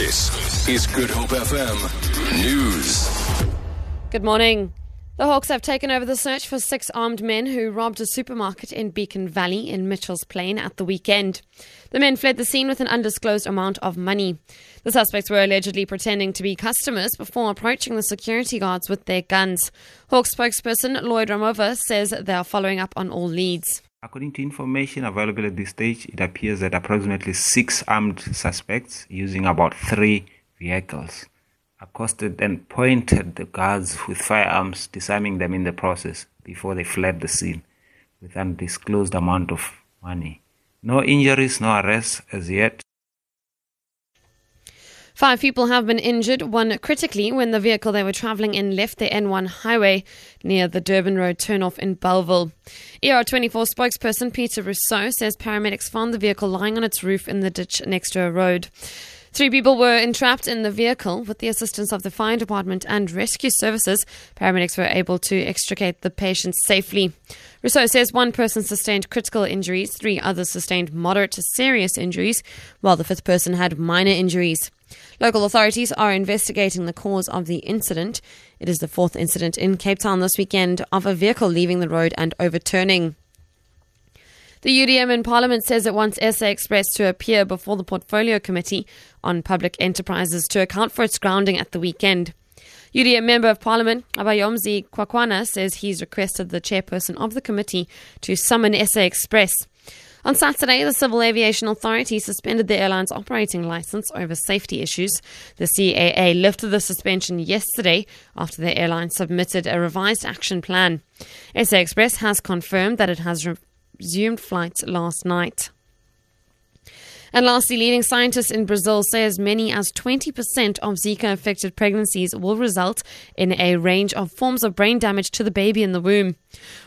This is Good Hope FM News. Good morning. The Hawks have taken over the search for six armed men who robbed a supermarket in Beacon Valley in Mitchell's Plain at the weekend. The men fled the scene with an undisclosed amount of money. The suspects were allegedly pretending to be customers before approaching the security guards with their guns. Hawks spokesperson Lloyd Ramovha says they are following up on all leads. According to information available at this stage, it appears that approximately six armed suspects using about three vehicles accosted and pointed the guards with firearms, disarming them in the process before they fled the scene with undisclosed amount of money. No injuries, no arrests as yet. Five people have been injured, one critically when the vehicle they were travelling in left the N1 highway near the Durban Road turnoff in Bellville. ER24 spokesperson Peter Rousseau says paramedics found the vehicle lying on its roof in the ditch next to a road. Three people were entrapped in the vehicle. With the assistance of the fire department and rescue services, paramedics were able to extricate the patients safely. Rousseau says one person sustained critical injuries, three others sustained moderate to serious injuries, while the fifth person had minor injuries. Local authorities are investigating the cause of the incident. It is the fourth incident in Cape Town this weekend of a vehicle leaving the road and overturning. The UDM in Parliament says it wants SA Express to appear before the Portfolio Committee on Public Enterprises to account for its grounding at the weekend. UDM Member of Parliament Nqabayomzi Kwankwa says he's requested the chairperson of the committee to summon SA Express. On Saturday, the Civil Aviation Authority suspended the airline's operating license over safety issues. The CAA lifted the suspension yesterday after the airline submitted a revised action plan. SA Express has confirmed that it has resumed flights last night. And lastly, leading scientists in Brazil say as many as 20% of Zika affected pregnancies will result in a range of forms of brain damage to the baby in the womb.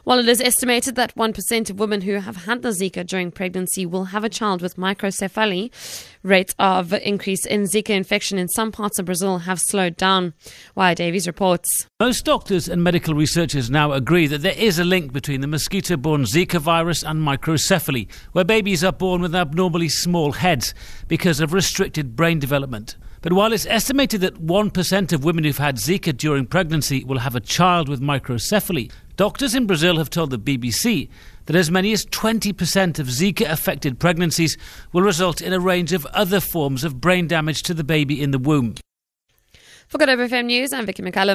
While it is estimated that 1% of women who have had the Zika during pregnancy will have a child with microcephaly, rates of increase in Zika infection in some parts of Brazil have slowed down. Wyre Davies reports. Most doctors and medical researchers now agree that there is a link between the mosquito borne Zika virus and microcephaly, where babies are born with abnormally small heads because of restricted brain development. But while it's estimated that 1% of women who've had Zika during pregnancy will have a child with microcephaly, doctors in Brazil have told the BBC that as many as 20% of Zika affected pregnancies will result in a range of other forms of brain damage to the baby in the womb. For Good FM News, I'm Vicky McCallum.